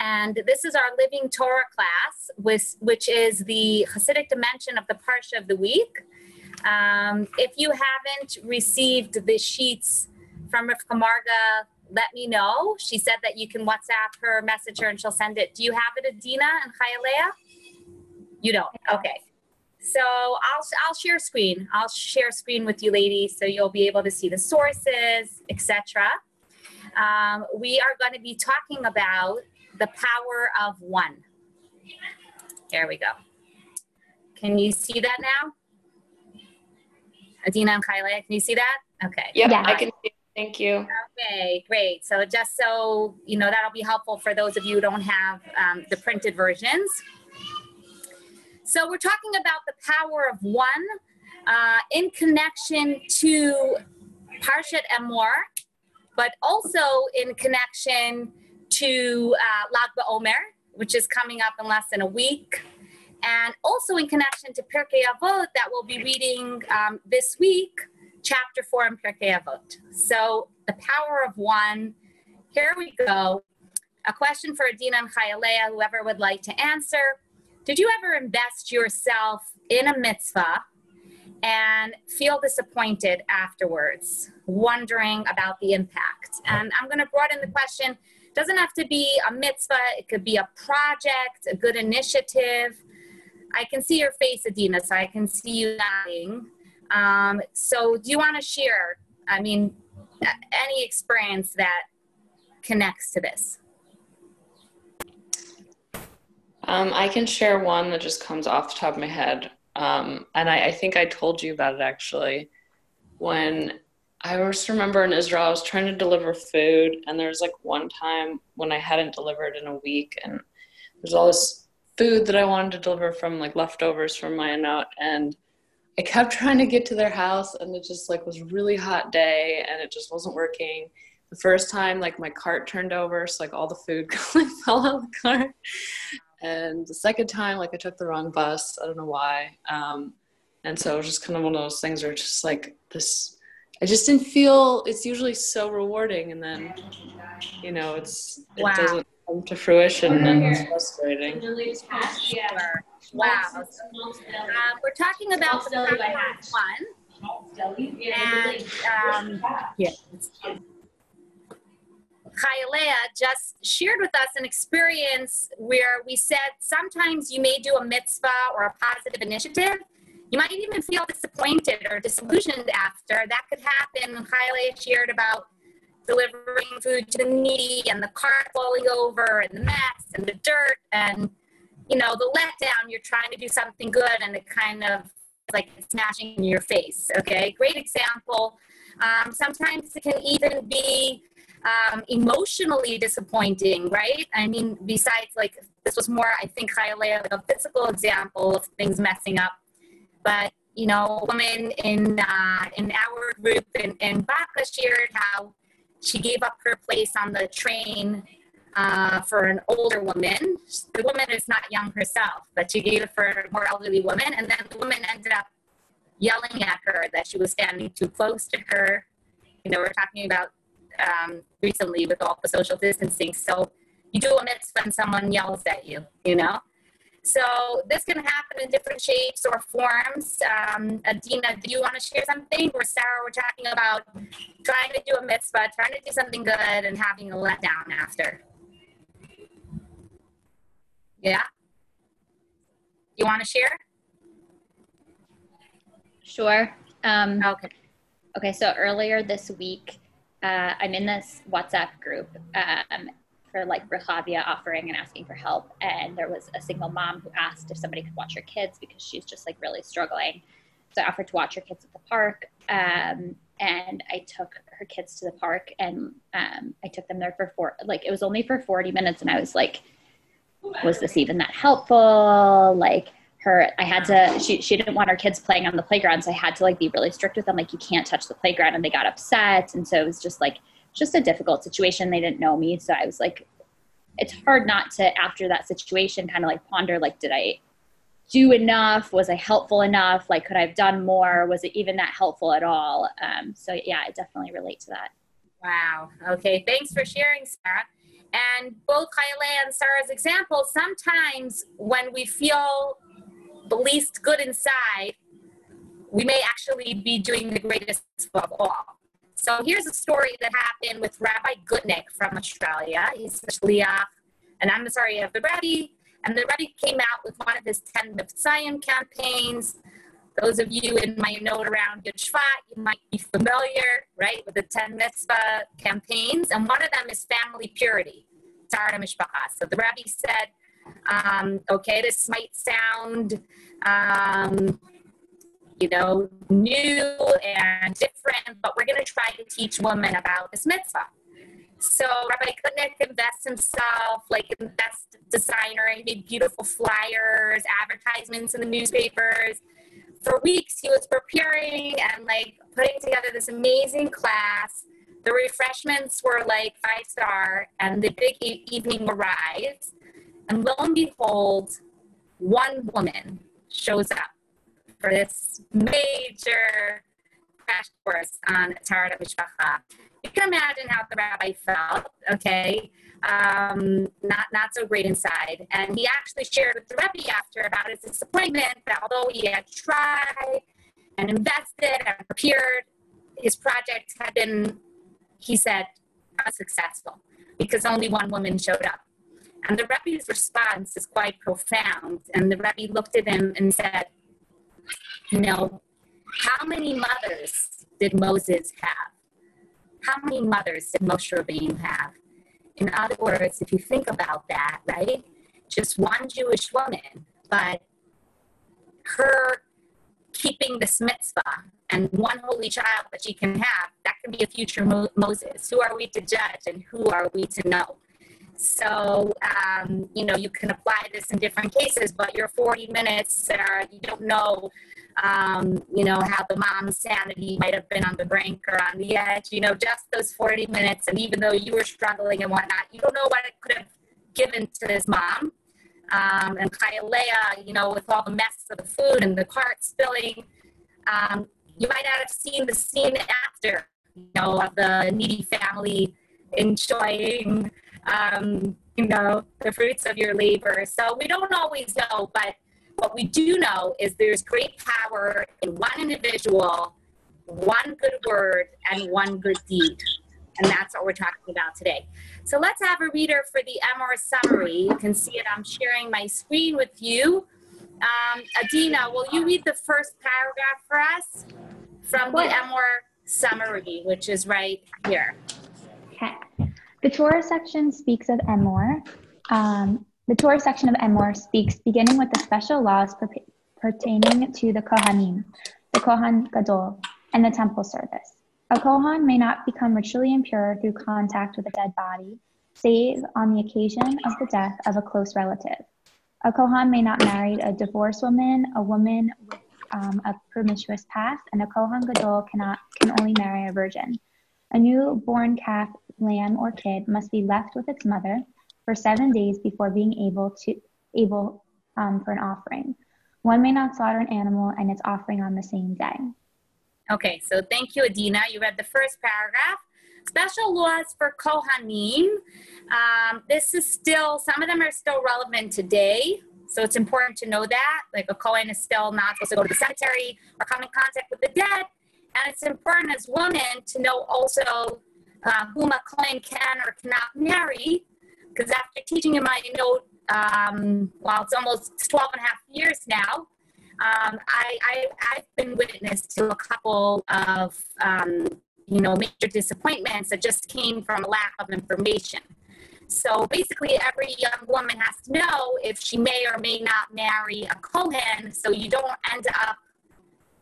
And this is our Living Torah class, which, which is the Hasidic dimension of the Parsha of the week. Um, if you haven't received the sheets from Rivka Marga, let me know. She said that you can WhatsApp her, message her, and she'll send it. Do you have it, Adina and Chayalea? You don't. Okay. So I'll I'll share screen. I'll share screen with you, ladies, so you'll be able to see the sources, etc. Um, we are going to be talking about the power of one. There we go. Can you see that now? Adina and Kyla, can you see that? Okay. Yep, yeah, I can see. Thank you. Okay, great. So just so you know, that'll be helpful for those of you who don't have um, the printed versions. So we're talking about the power of one uh, in connection to Parshat Emor, but also in connection to uh, Lag BaOmer, which is coming up in less than a week, and also in connection to Pirkei Avot that we'll be reading um, this week, chapter four in Pirkei Avot. So the power of one. Here we go. A question for Adina and Chayalea, whoever would like to answer. Did you ever invest yourself in a mitzvah and feel disappointed afterwards, wondering about the impact? And I'm going to broaden the question doesn't have to be a mitzvah, it could be a project, a good initiative. I can see your face, Adina, so I can see you nodding. Um, so, do you want to share? I mean, any experience that connects to this? Um, I can share one that just comes off the top of my head. Um, and I, I, think I told you about it actually. When I just remember in Israel, I was trying to deliver food, and there was like one time when I hadn't delivered in a week, and there's all this food that I wanted to deliver from like leftovers from Mayanot, and I kept trying to get to their house, and it just like was a really hot day, and it just wasn't working. The first time, like my cart turned over, so like all the food like fell out of the cart, and the second time, like I took the wrong bus. I don't know why, um, and so it was just kind of one of those things where just like this I just didn't feel it's usually so rewarding, and then you know it's it wow. doesn't come to fruition, and it's frustrating. Sure. Wow. Um, we're talking about the one, and um, yeah. Chayalea just shared with us an experience where we said sometimes you may do a mitzvah or a positive initiative you might even feel disappointed or disillusioned after. That could happen. Kylie shared about delivering food to the needy and the cart falling over and the mess and the dirt and you know the letdown you're trying to do something good and it kind of like smashing in your face okay? Great example. Um, sometimes it can even be um, emotionally disappointing right? I mean besides like this was more i think highly like a physical example of things messing up. But you know, woman in uh, in our group in, in Baka shared how she gave up her place on the train uh, for an older woman. The woman is not young herself, but she gave it for a more elderly woman, and then the woman ended up yelling at her that she was standing too close to her. You know, we're talking about um, recently with all the social distancing. So you do a mitzvah when someone yells at you, you know? So this can happen in different shapes or forms. Um, Adina, do you want to share something? Or Sarah, we're talking about trying to do a mitzvah, trying to do something good and having a letdown after. Yeah? You want to share? Sure. Um, okay. Okay, so earlier this week, uh, I'm in this WhatsApp group, um, for like Rehavia offering and asking for help. And there was a single mom who asked if somebody could watch her kids because she's just like really struggling. So I offered to watch her kids at the park. Um, and I took her kids to the park and um, I took them there for four, like it was only for 40 minutes. And I was like, was this even that helpful? Like, her i had to she, she didn't want her kids playing on the playground so i had to like be really strict with them like you can't touch the playground and they got upset and so it was just like just a difficult situation. They didn't know me, so I was like it's hard not to after that situation kind of like ponder like did i do enough? Was i helpful enough? Like could i have done more? Was it even that helpful at all? Um, so yeah i definitely relate to that. Wow. Okay. Thanks for sharing sarah. And both Kayla and Sarah's example, sometimes when we feel the least good inside, we may actually be doing the greatest of all. So here's a story that happened with Rabbi Gutnick from Australia. He's the shliach, and I'm sorry, of the Rebbe. And the Rebbe came out with one of his 10 Mivtzoyim campaigns. Those of you in Mayanot around Yud Shvat, you might be familiar, right, with the 10 mitzvah campaigns. And one of them is family purity, Tara Mishpacha. So the Rebbe said, um, okay, this might sound um, you know, new and different, but we're going to try to teach women about this mitzvah. So Rabbi Gutnick invests himself like in the best designer. He made beautiful flyers, advertisements in the newspapers. For weeks, he was preparing and like putting together this amazing class. The refreshments were like five star, and the big e- evening arrives. And lo and behold, one woman shows up for this major crash course on Taharat Mishpacha. You can imagine how the rabbi felt, okay? Um, not, not so great inside. And he actually shared with the Rebbe after about his disappointment that although he had tried and invested and prepared, his project had been, he said, unsuccessful because only one woman showed up. And the Rebbe's response is quite profound. And the Rebbe looked at him and said, know, how many mothers did Moses have? How many mothers did Moshe Rabbeinu have? In other words, if you think about that, right? Just one Jewish woman, but her keeping this mitzvah and one holy child that she can have, that can be a future Mo- Moses. Who are we to judge and who are we to know? So, um, you know, you can apply this in different cases, but your 40 minutes, uh, you don't know um, you know, how the mom's sanity might have been on the brink or on the edge, you know, just those 40 minutes. And even though you were struggling and whatnot, you don't know what it could have given to this mom. Um, and Kayalea, you know, with all the mess of the food and the cart spilling, um, you might not have seen the scene after, you know, of the needy family enjoying, um, you know, the fruits of your labor. So we don't always know, but what we do know is there's great power in one individual, one good word, and one good deed. And that's what we're talking about today. So let's have a reader for the Emor summary. You can see it. I'm sharing my screen with you. Um, Adina, will you read the first paragraph for us from the Emor summary, which is right here? Okay. The Torah section speaks of Emor. Um, the Torah section of Emor speaks beginning with the special laws per- pertaining to the Kohanim, the Kohan Gadol, and the temple service. A Kohan may not become ritually impure through contact with a dead body, save on the occasion of the death of a close relative. A Kohan may not marry a divorced woman, a woman with um, a promiscuous past, and a Kohan Gadol cannot can only marry a virgin. A newborn calf, lamb, or kid must be left with its mother for seven days before being able to able um, for an offering. One may not slaughter an animal and its offering on the same day. Okay, so thank you, Adina. You read the first paragraph. Special laws for Kohanim. Um, this is still, some of them are still relevant today. So it's important to know that. Like a Kohen is still not supposed to go to the cemetery or come in contact with the dead. And it's important as women to know also uh, whom a Kohen can or cannot marry because after teaching in my note, um, well, it's almost 12 and a half years now, um, I, I, have been witness to a couple of, um, you know, major disappointments that just came from a lack of information. So basically, every young woman has to know if she may or may not marry a Kohen, so you don't end up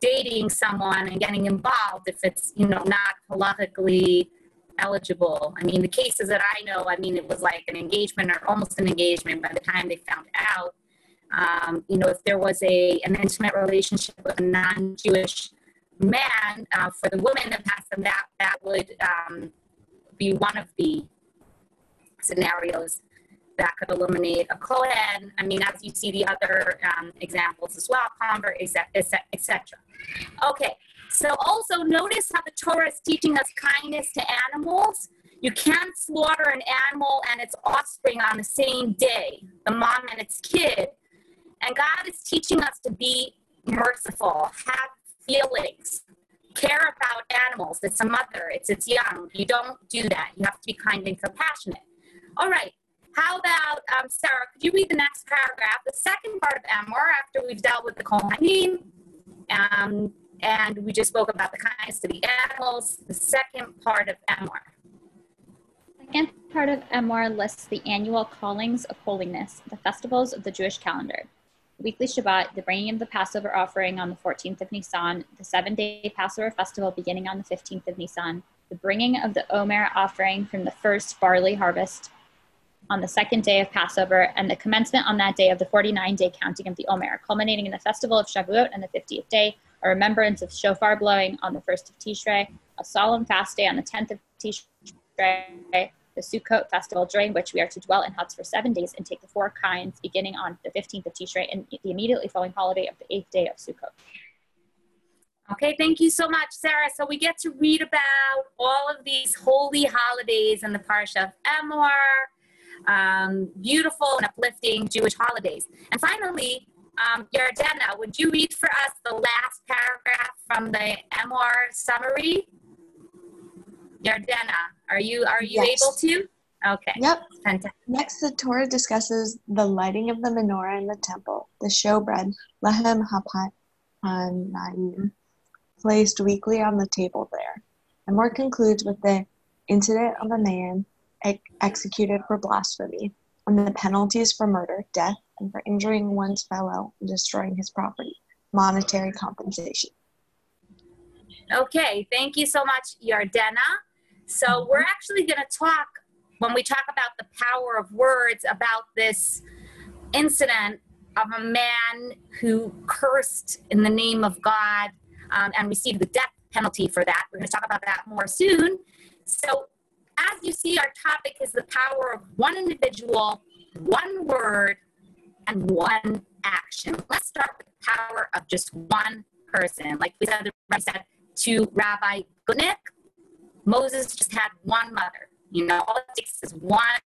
dating someone and getting involved if it's, you know, not politically eligible. I mean, the cases that I know, I mean, it was like an engagement or almost an engagement by the time they found out. Um, you know, if there was a an intimate relationship with a non-Jewish man, uh, for the woman to pass them, that that would um, be one of the scenarios that could eliminate a Kohen. I mean, as you see the other um, examples as well, convert, etc. Okay, so also notice how the Torah is teaching us kindness to animals. You can't slaughter an animal and its offspring on the same day, the mom and its kid. And God is teaching us to be merciful, have feelings, care about animals. It's a mother, it's its young. You don't do that. You have to be kind and compassionate. All right. How about, um, Sarah, could you read the next paragraph? The second part of Emor, after we've dealt with the Kohanim, um, and we just spoke about the kindness to the animals, the second part of Emor. Second part of Emor lists the annual callings of holiness, the festivals of the Jewish calendar weekly Shabbat, the bringing of the Passover offering on the 14th of Nisan, the seven day Passover festival beginning on the 15th of Nisan, the bringing of the Omer offering from the first barley harvest on the second day of Passover, and the commencement on that day of the 49 day counting of the Omer, culminating in the festival of Shavuot and the 50th day, a remembrance of shofar blowing on the first of Tishrei, a solemn fast day on the 10th of Tishrei, the Sukkot festival, during which we are to dwell in huts for seven days and take the four kinds, beginning on the 15th of Tishrei and the immediately following holiday of the eighth day of Sukkot. Okay, thank you so much, Sarah. So we get to read about all of these holy holidays in the Parsha of Emor, um, beautiful and uplifting Jewish holidays. And finally, um, Yardena, would you read for us the last paragraph from the Emor summary? Yardena, are you are you yes. able to? Okay. Yep. Fantastic. Next, the Torah discusses the lighting of the menorah in the temple, the showbread, lehem hapanayim, placed weekly on the table there. Emor concludes with the incident of a man executed for blasphemy, and the penalties for murder, death, and for injuring one's fellow and destroying his property, monetary compensation. Okay, thank you so much, Yardena. So we're actually going to talk when we talk about the power of words about this incident of a man who cursed in the name of God um, and received the death penalty for that. We're going to talk about that more soon. So, as you see, our topic is the power of one individual, one word, and one action. Let's start with the power of just one person. Like we said, said to Rabbi Gutnick, Moses just had one mother. You know, all it takes is one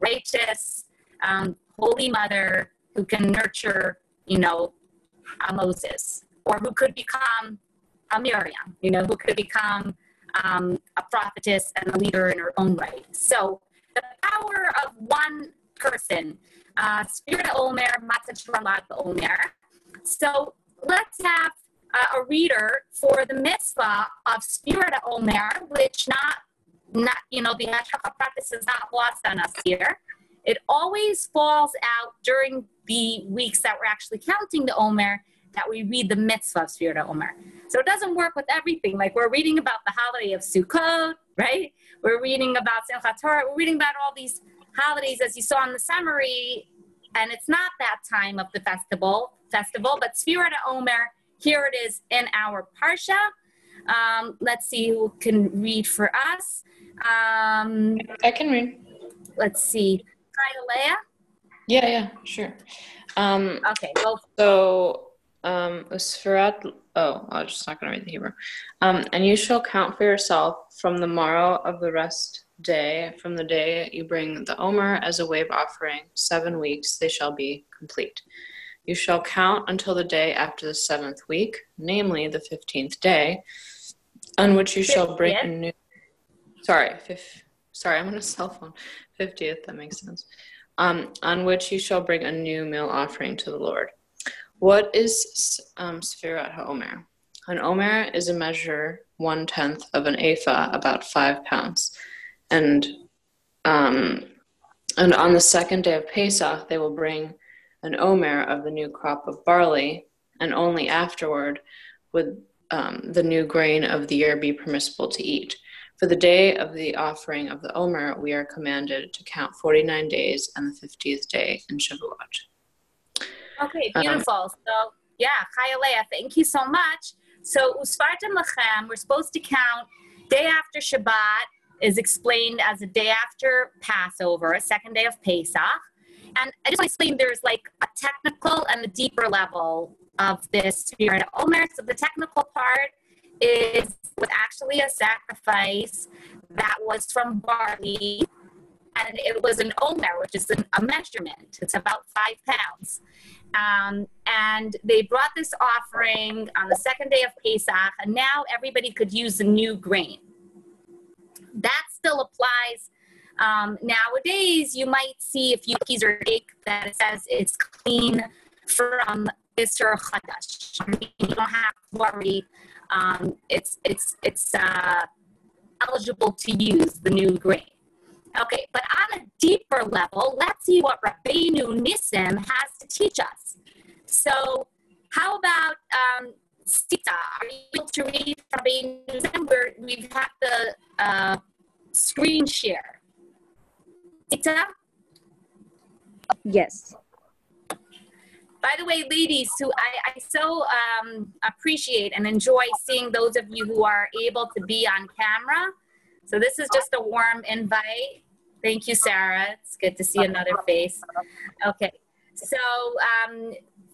righteous, um, holy mother who can nurture, you know, a Moses, or who could become a Miriam, you know, who could become um, a prophetess and a leader in her own right. So the power of one person, uh, Sfirat HaOmer, Matzah Omer. So let's have uh, a reader for the mitzvah of Sfirat HaOmer, which not, not you know, the Hashgacha pratit is not lost on us here. It always falls out during the weeks that we're actually counting the Omer that we read the mitzvah of Sfirat Omer. So it doesn't work with everything. Like we're reading about the holiday of Sukkot, right? We're reading about Simchat Torah. We're reading about all these holidays as you saw in the summary, and it's not that time of the festival, festival, but Sfirat Omer here it is in our Parsha. Um, let's see who can read for us. Um, I can read. Let's see. Leah? Yeah, yeah, sure. Um, okay, go. So, um, Usferat, oh, I'm just not going to read the Hebrew. Um, and you shall count for yourself from the morrow of the rest day, from the day you bring the Omer as a wave offering, seven weeks, they shall be complete. You shall count until the day after the seventh week, namely the fifteenth day, on which you shall bring a new. Sorry, fifth. Sorry, I'm on a cell phone. Fiftieth. That makes sense. Um, on which you shall bring a new meal offering to the Lord. What is um, Sfirat HaOmer? An Omer is a measure one tenth of an ephah, about five pounds, and um, and on the second day of Pesach they will bring an omer of the new crop of barley, and only afterward would um, the new grain of the year be permissible to eat. For the day of the offering of the omer, we are commanded to count 49 days and the 50th day in Shavuot. Okay, um, beautiful. Um, so, yeah, Chayalea, thank you so much. So, Usfartim Lachem, we're supposed to count day after Shabbat. is explained as a day after Passover, a second day of Pesach. And I just want to explain there's like a technical and a deeper level of this Sfirat Omer. So the technical part is was actually a sacrifice that was from barley and it was an omer, which is an, a measurement. It's about five pounds. Um, and they brought this offering on the second day of Pesach, and now everybody could use the new grain. That still applies. Um, nowadays, you might see a few keys or cake that says it's clean from Isser Chadash. You don't have to worry. Um, it's it's it's uh, eligible to use the new grain. Okay, but on a deeper level, let's see what Rabbeinu Nissim has to teach us. So, how about um, Sita? Are you able to read Rabbeinu Nissim? Where we've had the uh, screen share. Sita? Yes. By the way, ladies, who I, I so um, appreciate and enjoy seeing those of you who are able to be on camera. So this is just a warm invite. Thank you, Sarah. It's good to see another face. Okay. So, um,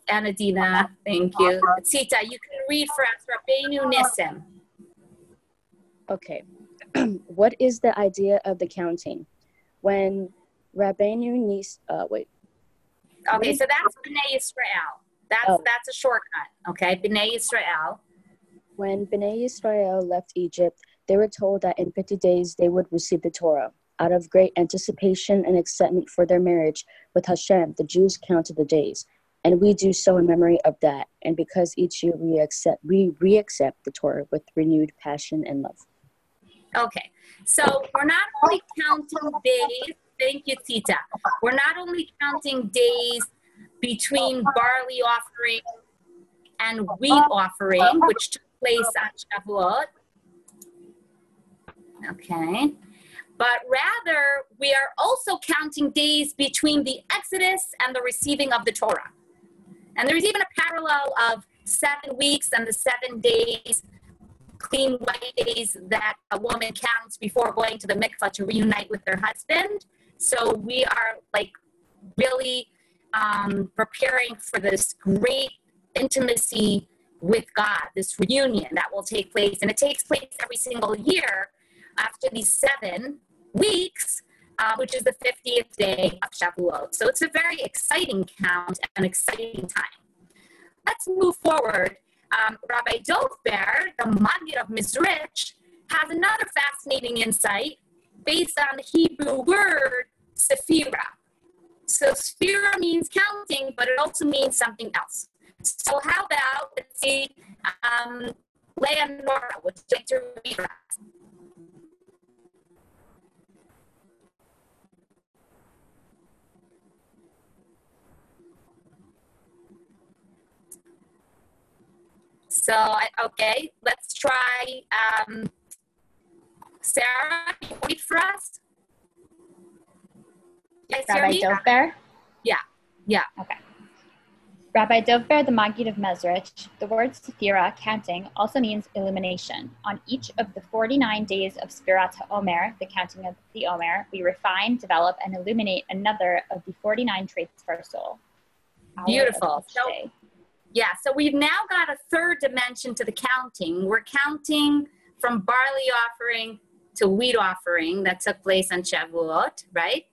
Anadina, thank you. Sita, you can read for us Rabbeinu Nissim. Okay. what is the idea of the counting? When Rabbeinu Nis, uh, wait. Okay, so that's B'nai Israel. That's Oh. that's a shortcut. Okay, B'nai Israel. When Bnei Israel left Egypt, they were told that in 50 days they would receive the Torah. Out of great anticipation and excitement for their marriage with Hashem, the Jews counted the days. And we do so in memory of that, and because each year we accept we re-accept the Torah with renewed passion and love. Okay, so we're not only counting days. Thank you, Tita. We're not only counting days between barley offering and wheat offering, which took place on Shavuot. Okay. But rather, we are also counting days between the Exodus and the receiving of the Torah. And there's even a parallel of seven weeks and the seven days, clean white days that a woman counts before going to the mikvah to reunite with her husband. So we are like really um, preparing for this great intimacy with God, this reunion that will take place. And it takes place every single year after these seven weeks, uh, which is the 50th day of Shavuot. So it's a very exciting count and exciting time. Let's move forward. Um, Rabbi Dovber, the Maggid of Mezrich, has another fascinating insight based on the Hebrew word sephira. So sephira means counting, but it also means something else. So how about, let's see, um, Leah Nora, would you like to read for So, okay, let's try um, Sarah, can you read for us? Hear Rabbi me? Dovber? Yeah, yeah. Okay. Rabbi Dovber, the Maggid of Mezrich, the word Sephira, counting, also means illumination. On each of the 49 days of Sfirat HaOmer, the counting of the Omer, we refine, develop, and illuminate another of the 49 traits of our soul. Beautiful. So- day. Yeah, so we've now got a third dimension to the counting. We're counting from barley offering to wheat offering that took place on Shavuot, right?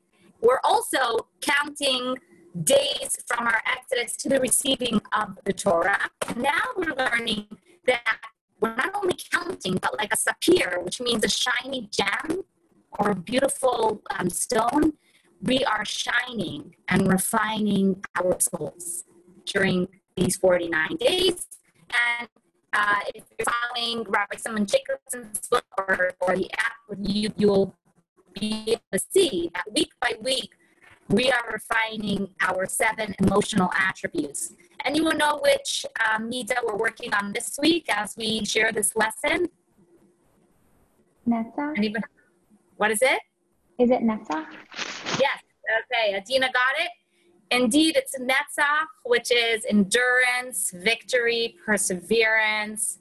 We're also counting days from our Exodus to the receiving of the Torah. Now we're learning that we're not only counting, but like a sapphire, which means a shiny gem or a beautiful um, stone, we are shining and refining our souls during these 49 days. And uh, if you're following Rabbi Simon Jacobson's book or, or the app, you, you'll be able to see that week by week, we are refining our seven emotional attributes. Anyone know which um, Nida we're working on this week as we share this lesson? Anyone? What is it? Is it Netzach? Yes. Okay. Adina got it. Indeed, it's Netzach, which is endurance, victory, perseverance,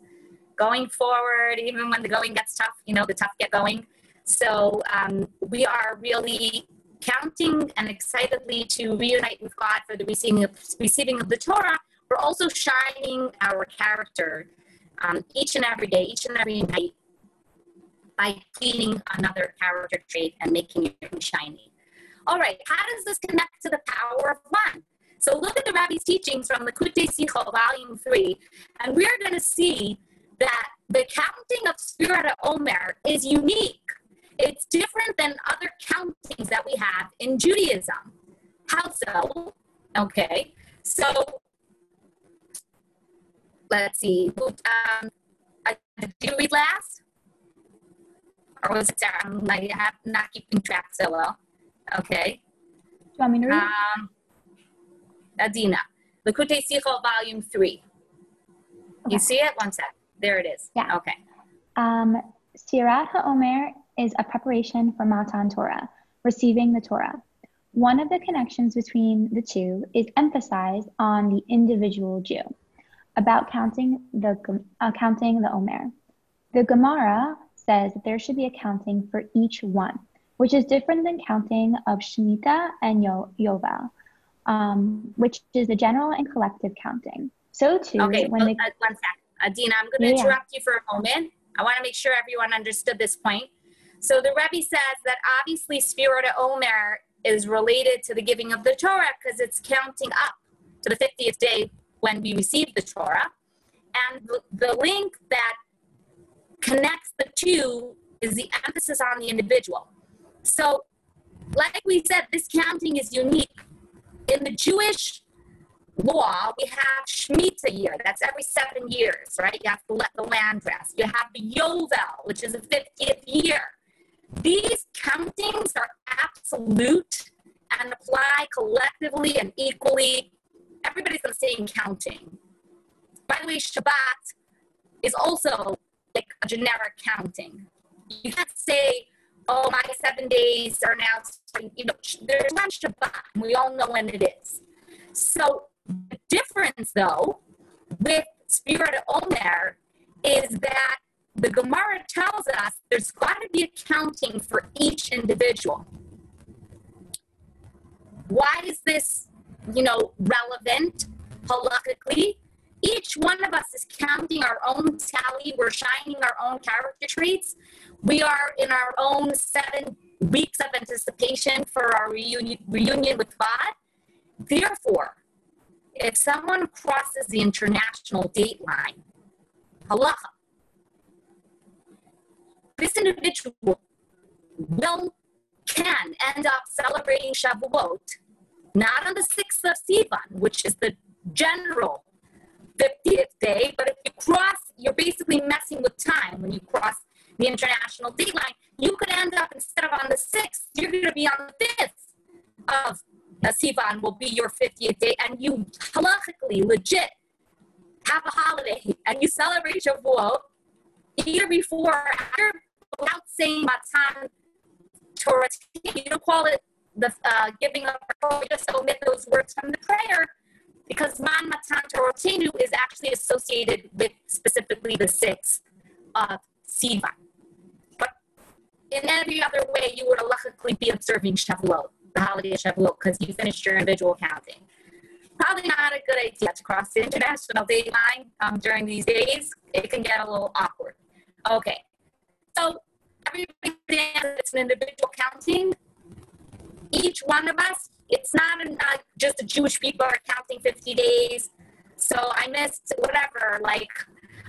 going forward, even when the going gets tough, you know, the tough get going. So um, we are really counting and excitedly to reunite with God for the receiving of, receiving of the Torah. We're also shining our character um, each and every day, each and every night by cleaning another character trait and making it shiny. All right, how does this connect to the power of one? So look at the Rabbi's teachings from the Likutei Sichot, Volume 3, and we're going to see that the counting of Sfirat Omer is unique. It's different than other countings that we have in Judaism. How so? Okay, so let's see. Um, did you read last? Or was it Sarah? I'm like, not keeping track so well. Okay. Do you want me to read? Um, Adina, Likutei Sichot, Volume 3. Okay. You see it? One sec. There it is. Yeah. Okay. Um, Sfirat HaOmer is a preparation for Matan Torah, receiving the Torah. One of the connections between the two is emphasized on the individual Jew about counting the uh, counting the Omer. The Gemara says that there should be a counting for each one, which is different than counting of Shemitah and Yo- Yovel, um, which is the general and collective counting. So too, Okay. when well, the uh, one sec. Adina, I'm going to Yeah. interrupt you for a moment. I want to make sure everyone understood this point. So the Rebbe says that obviously Sfirot Omer is related to the giving of the Torah because it's counting up to the 50th day when we receive the Torah. And the, the link that connects the two is the emphasis on the individual. So, like we said, this counting is unique. In the Jewish law, we have Shemitah year. That's every seven years, right? You have to let the land rest. You have the Yovel, which is the 50th year. These countings are absolute and apply collectively and equally. Everybody's the same counting. By the way, Shabbat is also like a generic counting. You can't say, oh, my seven days are now, you know, there's one Shabbat, we all know when it is. So the difference, though, with Sfirat Omer is that the Gemara tells us there's got to be accounting for each individual. Why is this, you know, relevant halakhically? Each one of us is counting our own tally. We're shining our own character traits. We are in our own seven weeks of anticipation for our reunion, reunion with God. Therefore, if someone crosses the international date line, halacha, this individual will can end up celebrating Shavuot not on the 6th of Sivan, which is the general 50th day, but if you cross, you're basically messing with time when you cross the international date line. You could end up instead of on the 6th, you're going to be on the 5th of uh, Sivan will be your 50th day, and you halachically legit have a holiday and you celebrate your Shavuot either before or after without saying Matan Torah. You don't call it the uh, giving up, you just omit those words from the prayer because Man Matan Torah is actually associated with specifically the sixth of Sivan. But in every other way, you would halachically be observing Shavuot, the holiday of Shavuot, because you finished your individual counting. Probably not a good idea to cross the international date line um, during these days. It can get a little awkward. Okay, so everybody it's an individual counting. Each one of us, it's not, not just the Jewish people are counting 50 days. So I missed whatever, like,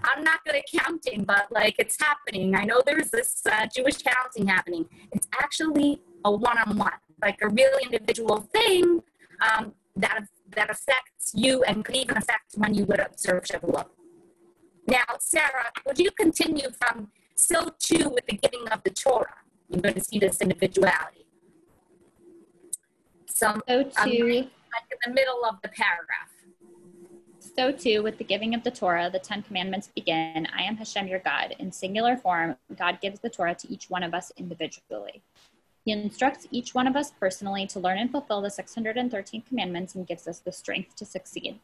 I'm not good at counting, but like it's happening. I know there's this uh, Jewish counting happening. It's actually a one on one, like a real individual thing um, that, that affects you and could even affect when you would observe Shavuot. Now, Sarah, would you continue from so too with the giving of the Torah? You're going to see this individuality. So, too, like in the middle of the paragraph. so too with the giving of the Torah, the Ten Commandments begin, I am Hashem your God. In singular form, God gives the Torah to each one of us individually. He instructs each one of us personally to learn and fulfill the 613 commandments and gives us the strength to succeed.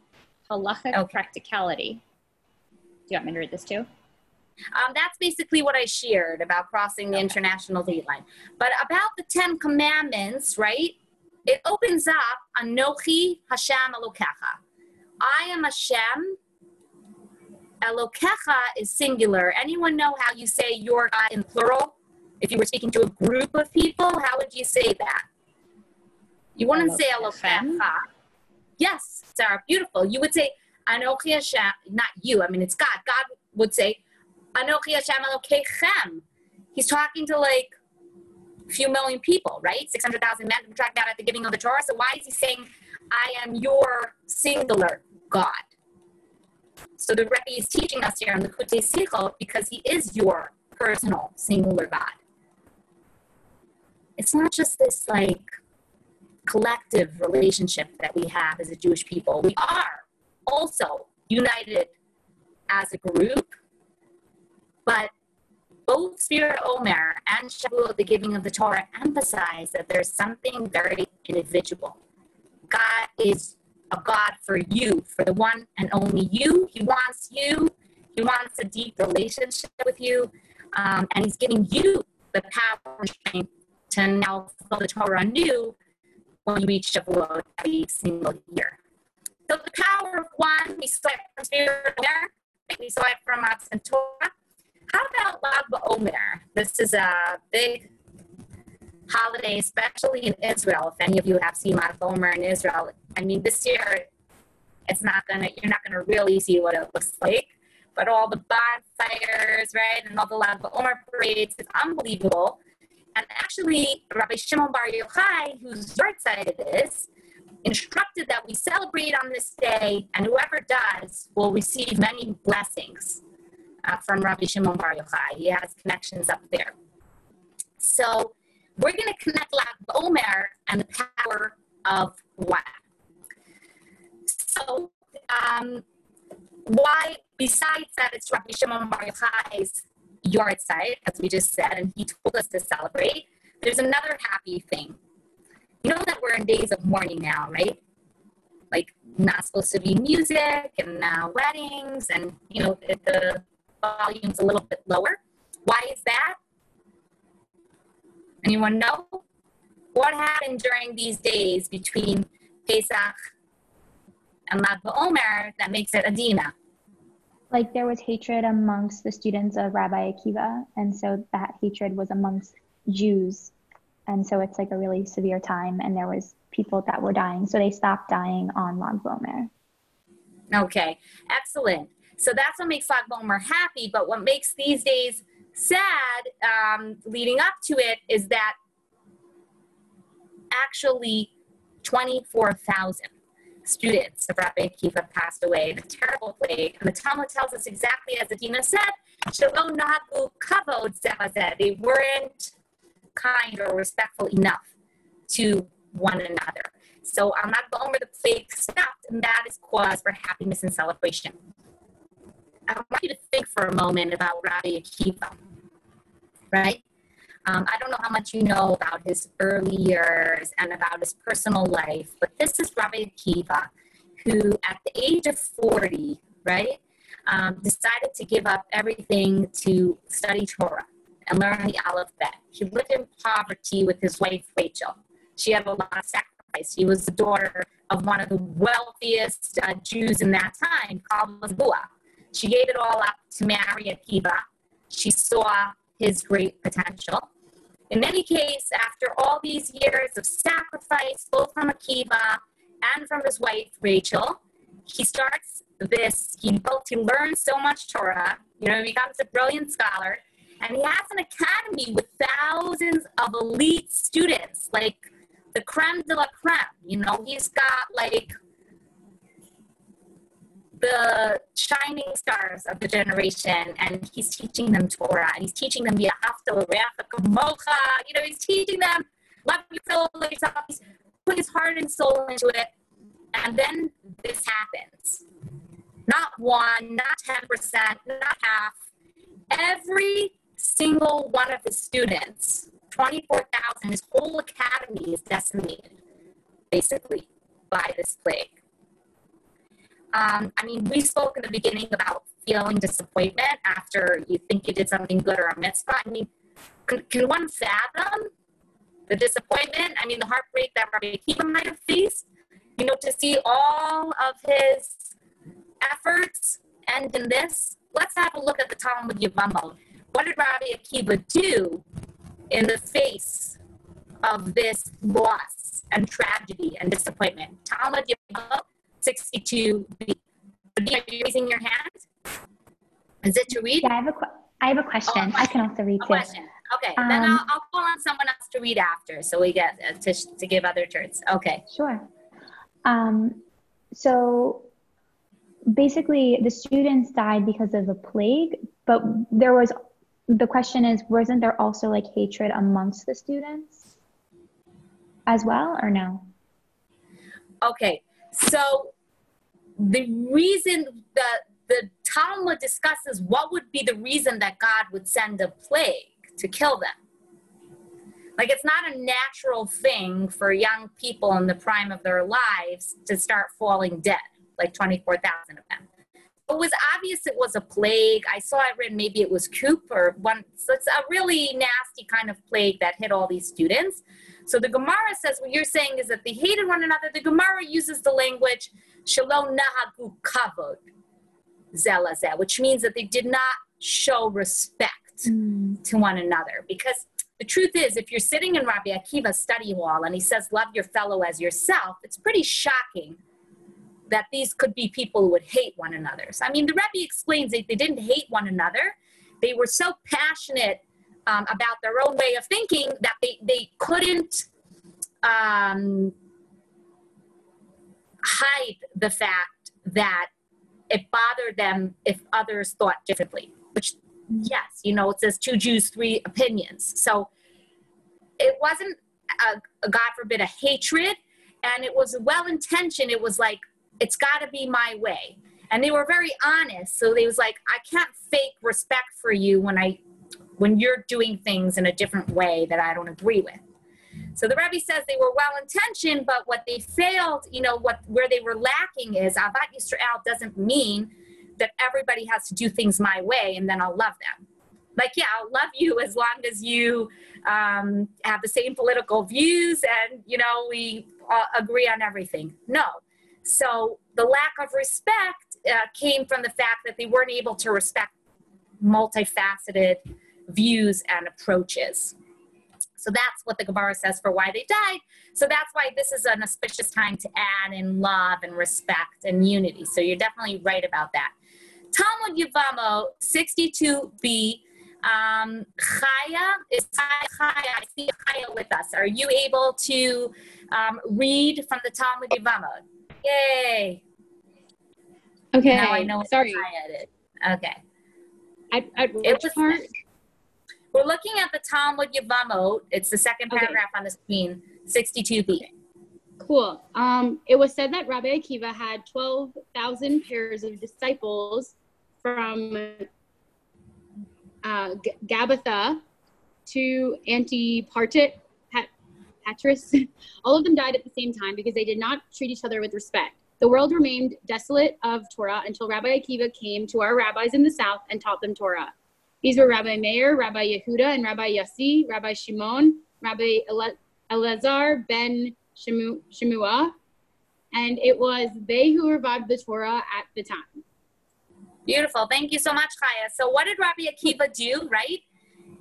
Halachic Okay. practicality. Do you want me to read this too? Um, that's basically what I shared about crossing the international date line. But about the Ten Commandments, right? It opens up Anochi Hashem Elokecha. I am Hashem. Elokecha is singular. Anyone know how you say your God in plural? If you were speaking to a group of people, how would you say that? You wouldn't say Elokecha. Yes, Sarah, beautiful. You would say Anochi Hashem, not you. I mean, it's God. God would say Anochi Hashem Elokechem. He's talking to like few million people, right? 600,000 men tracked out at the giving of the Torah. So why is he saying, I am your singular God? So the Rebbe is teaching us here on the Likutei Sichot because he is your personal singular God. It's not just this like collective relationship that we have as a Jewish people. We are also united as a group but both Sfirat Omer and Shavuot, the giving of the Torah, emphasize that there's something very individual. God is a God for you, for the one and only you. He wants you. He wants a deep relationship with you. Um, and He's giving you the power and strength to now follow the Torah anew when you reach Shavuot every single year. So the power of one, we saw it from Sfirat Omer, we saw it from Torah, how about Lag BaOmer? This is a big holiday, especially in Israel. If any of you have seen Lag BaOmer in Israel, I mean, this year it's not gonna, you're not gonna really see what it looks like. But all the bonfires, right, and all the Lag BaOmer parades, it's unbelievable. And actually, Rabbi Shimon Bar Yochai, whose yahrzeit it is, instructed that we celebrate on this day, and whoever does will receive many blessings uh, from Rabbi Shimon Bar Yochai. He has connections up there. So we're going to connect Lag Omer and the power of one. So um, why, besides that, it's Rabbi Shimon Bar Yochai's yahrzeit, as we just said, and he told us to celebrate. There's another happy thing. You know that we're in days of mourning now, right? Like not supposed to be music and uh, weddings, and you know the volume's a little bit lower. Why is that? Anyone know? What happened during these days between Pesach and Lag BaOmer that makes it Adina? Like there was hatred amongst the students of Rabbi Akiva, and so that hatred was amongst Jews, and so it's like a really severe time, and there was people that were dying, so they stopped dying on Lag BaOmer. Okay, excellent. So that's what makes BaOmer happy. But what makes these days sad, um, leading up to it, is that actually 24,000 students of Rabbi Akiva passed away, the terrible plague. And the Talmud tells us exactly as Adina said, they weren't kind or respectful enough to one another. So I'm not where the plague stopped, and that is cause for happiness and celebration. I want you to think for a moment about Rabbi Akiva, right? Um, I don't know how much you know about his early years and about his personal life, but this is Rabbi Akiva, who at the age of 40, right, um, decided to give up everything to study Torah and learn the alphabet. He lived in poverty with his wife, Rachel. She had a lot of sacrifice. He was the daughter of one of the wealthiest uh, Jews in that time, called Mazbua. She gave it all up to marry Akiva. She saw his great potential. In any case, after all these years of sacrifice, both from Akiva and from his wife Rachel, he starts this. He built, he learns so much Torah. You know, he becomes a brilliant scholar, and he has an academy with thousands of elite students, like the creme de la creme. You know, he's got like the shining stars of the generation, and he's teaching them Torah, and he's teaching them Yahafta, Mocha. You know, he's teaching them love yourself, love yourself. He's putting his heart and soul into it, and then this happens. Not one, not ten percent, not half. Every single one of the students, twenty-four thousand, his whole academy is decimated, basically, by this plague. Um, I mean, we spoke in the beginning about feeling disappointment after you think you did something good or a mitzvah? I mean, can, can one fathom the disappointment? I mean, the heartbreak that Rabbi Akiva might have faced, you know, to see all of his efforts end in this? Let's have a look at the Talmud Yevamot. What did Rabbi Akiva do in the face of this loss and tragedy and disappointment? Talmud Yevamot 62b. Are you raising your hand? Is it to read? Yeah, I have a, qu- I have a question. Oh, I can also read A too. question. Okay, then Um, I'll, I'll call on someone else to read after, so we get uh, to, to give other turns. Okay. Sure. Um, so basically, the students died because of a plague, but there was the question is, wasn't there also like hatred amongst the students as well, or no? Okay, so the reason that the Talmud discusses what would be the reason that God would send a plague to kill them. Like it's not a natural thing for young people in the prime of their lives to start falling dead, like 24,000 of them. It was obvious it was a plague. I saw it written maybe it was coop or one. So it's a really nasty kind of plague that hit all these students. So the Gemara says what you're saying is that they hated one another. The Gemara uses the language shalom nahagu kavod zelazeh, which means that they did not show respect mm. to one another. Because the truth is, if you're sitting in Rabbi Akiva's study hall and he says, "Love your fellow as yourself," it's pretty shocking that these could be people who would hate one another. So, I mean, the Rebbe explains that they didn't hate one another. They were so passionate um, about their own way of thinking that they, they couldn't um, hide the fact that it bothered them if others thought differently. Which, yes, you know, it says two Jews, three opinions. So it wasn't, a, a God forbid, a hatred, and it was well intentioned. It was like, it's got to be my way. And they were very honest. So they was like, I can't fake respect for you when I when you're doing things in a different way that I don't agree with. So the Rebbe says they were well intentioned, but what they failed, you know, what where they were lacking is Ahavat Yisrael doesn't mean that everybody has to do things my way and then I'll love them. Like, yeah, I'll love you as long as you um, have the same political views and, you know, we uh, agree on everything. No. So the lack of respect uh, came from the fact that they weren't able to respect multifaceted views and approaches. So that's what the Gemara says for why they died. So that's why this is an auspicious time to add in love and respect and unity. So you're definitely right about that. Talmud Yevamo 62b. Um, Chaya is Chaya. I see Chaya with us. Are you able to um, read from the Talmud Yevamo? Yay! Okay. Now I know Sorry. Chaya is. Okay. At, at It which was- part? We're looking at the Talmud Yevamot. It's the second Okay. paragraph on the screen, 62b. Cool. Um, it was said that Rabbi Akiva had 12,000 pairs of disciples from uh, G- Gabbatha to Antipartit, Pat- Patris. All of them died at the same time because they did not treat each other with respect. The world remained desolate of Torah until Rabbi Akiva came to our rabbis in the south and taught them Torah. These were Rabbi Meir, Rabbi Yehuda, and Rabbi Yossi, Rabbi Shimon, Rabbi Elazar ben Shemu- Shemua, and it was they who revived the Torah at the time. Beautiful. Thank you so much, Chaya. So, what did Rabbi Akiva do, right?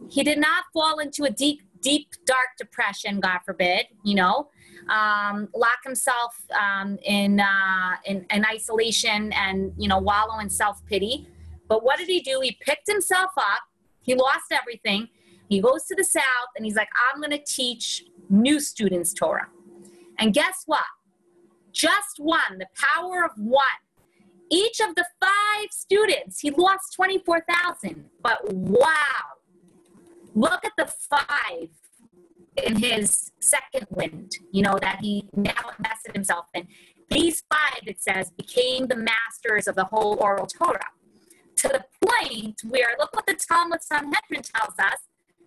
He did not fall into a deep, deep, dark depression, God forbid, you know, um, lock himself um, in, uh, in, in isolation and, you know, wallow in self pity. But what did he do? He picked himself up, he lost everything. He goes to the South and he's like, I'm going to teach new students Torah. And guess what? Just one, the power of one each of the five students, he lost 24,000. But wow, look at the five in his second wind, you know, that he now invested himself in. These five, it says, became the masters of the whole oral Torah. To the point where, look what the Talmud Sanhedrin tells us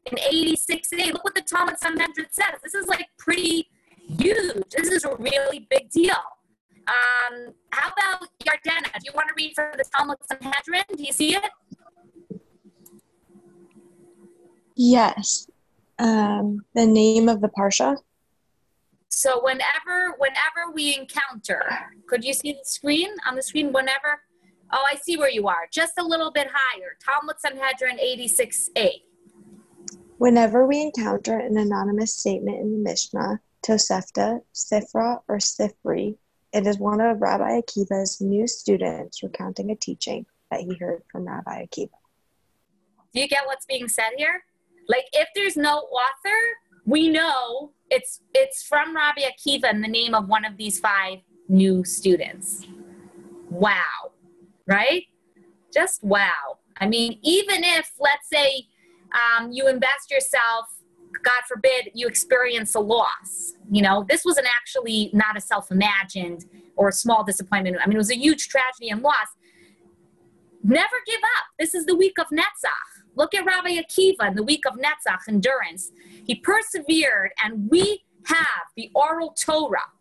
in 86a. Look what the Talmud Sanhedrin says. This is like pretty huge. This is a really big deal. Um, how about Yardena? Do you want to read from the Talmud Sanhedrin? Do you see it? Yes. Um, the name of the Parsha? So whenever whenever we encounter, could you see the screen on the screen? Whenever, oh, I see where you are. Just a little bit higher. Talmud Sanhedrin 86a. Whenever we encounter an anonymous statement in the Mishnah, Tosefta, Sifra, or Sifri, it is one of Rabbi Akiva's new students recounting a teaching that he heard from Rabbi Akiva. Do you get what's being said here? Like if there's no author, we know it's it's from Rabbi Akiva in the name of one of these five new students. Wow. Right? Just wow. I mean, even if let's say um, you invest yourself, God forbid, you experience a loss. You know, this wasn't actually not a self-imagined or a small disappointment. I mean, it was a huge tragedy and loss. Never give up. This is the week of Netzach. Look at Rabbi Akiva in the week of Netzach, endurance. He persevered, and we have the oral Torah,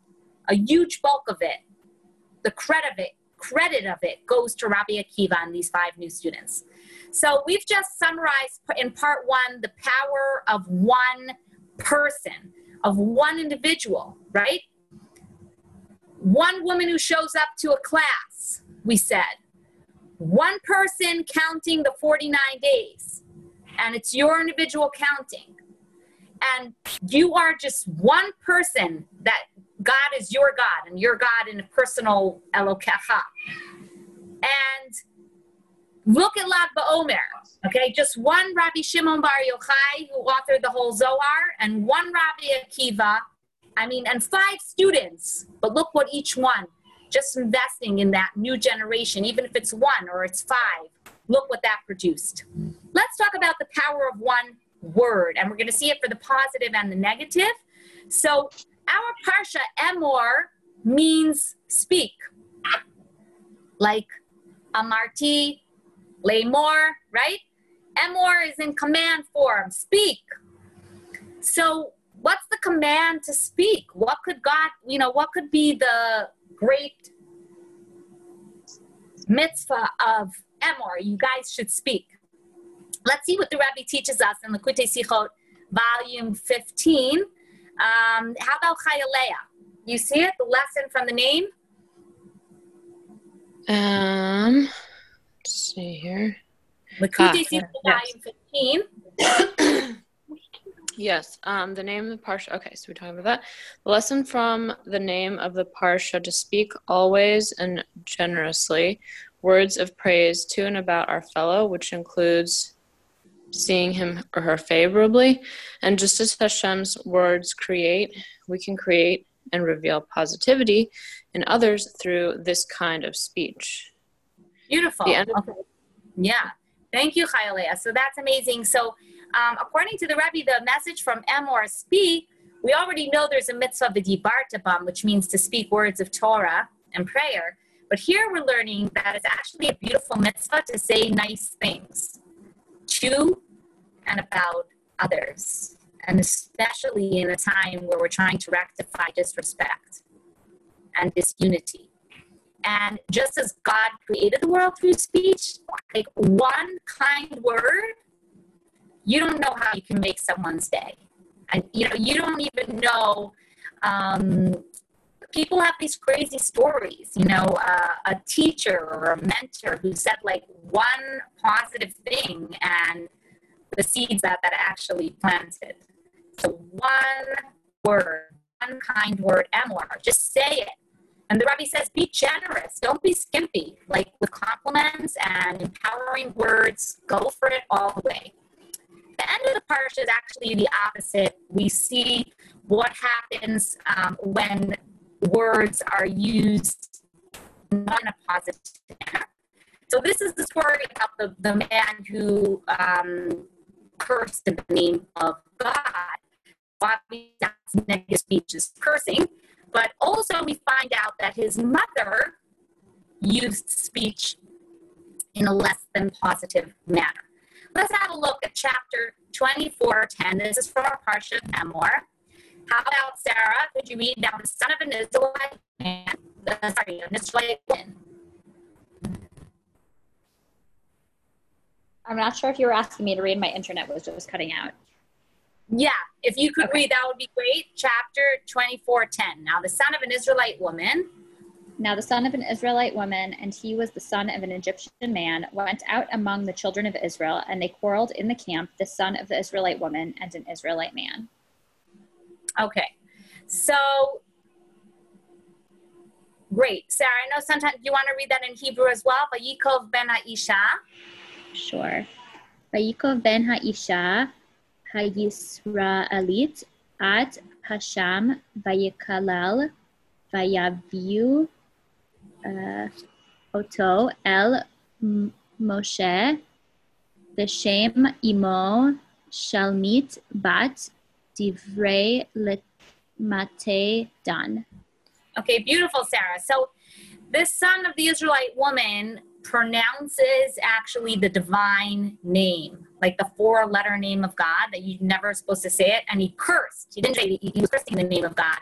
a huge bulk of it. The credit of it, credit of it goes to Rabbi Akiva and these five new students. So we've just summarized in part one the power of one person, of one individual, right? One woman who shows up to a class, we said. One person counting the 49 days, and it's your individual counting. And you are just one person that God is your God and your God in a personal Elokecha. And Look at Lag BaOmer, okay? Just one Rabbi Shimon Bar Yochai who authored the whole Zohar, and one Rabbi Akiva. I mean, and five students. But look what each one, just investing in that new generation, even if it's one or it's five, look what that produced. Let's talk about the power of one word, and we're going to see it for the positive and the negative. So, our parsha Emor means speak, like Amarti Lamor, right? Emor is in command form, speak. So what's the command to speak? What could God, you know, what could be the great mitzvah of Emor? You guys should speak. Let's see what the Rabbi teaches us in Likutei Sichot, volume 15. Um, how about Chayaleah? You see it, the lesson from the name? Um, Let's see here. Ah, volume 15. Yes, um, the name of the parsha. Okay, so we're talking about that. The lesson from the name of the parsha to speak always and generously words of praise to and about our fellow, which includes seeing him or her favorably. And just as Hashem's words create, we can create and reveal positivity in others through this kind of speech. Beautiful. Okay. Yeah. Thank you, Chayalea. So that's amazing. So, um, according to the Rebbe, the message from speak, we already know there's a mitzvah of the Dibartabam, which means to speak words of Torah and prayer. But here we're learning that it's actually a beautiful mitzvah to say nice things to and about others, and especially in a time where we're trying to rectify disrespect and disunity. And just as God created the world through speech, like one kind word, you don't know how you can make someone's day. And you know, you don't even know. Um, people have these crazy stories. You know, uh, a teacher or a mentor who said like one positive thing, and the seeds that that actually planted. So one word, one kind word, Emor, just say it and the Rebbe says, be generous. Don't be skimpy. Like with compliments and empowering words, go for it all the way. The end of the parsha is actually the opposite. We see what happens um, when words are used not in a positive manner. So this is the story about the, the man who um, cursed in the name of God. Obviously, that's negative speech is cursing. But also, we find out that his mother used speech in a less than positive manner. Let's have a look at chapter 24:10. This is from our Parsha Emor. How about Sarah? Could you read now? The son of an Israelite man, uh, sorry, an Israelite woman. I'm not sure if you were asking me to read. My internet was just cutting out. Yeah, if you could Okay. read, that would be great. Chapter 24:10. Now, the son of an Israelite woman. Now the son of an Israelite woman, and he was the son of an Egyptian man, went out among the children of Israel, and they quarreled in the camp, the son of the Israelite woman and an Israelite man. Okay, so great, Sarah. I know sometimes you want to read that in Hebrew as well. Vayikov ben Isha. Sure. Vayikov ben ha'isha ha'yisraelit at Hasham vayikalal vayaviu uh, oto el Moshe v'shem imo shalmit bat divrei mate dan. Okay, beautiful, Sarah. So this son of the Israelite woman pronounces actually the divine name, like the four letter name of God that you're never supposed to say it. And he cursed. He didn't say he he was cursing the name of God.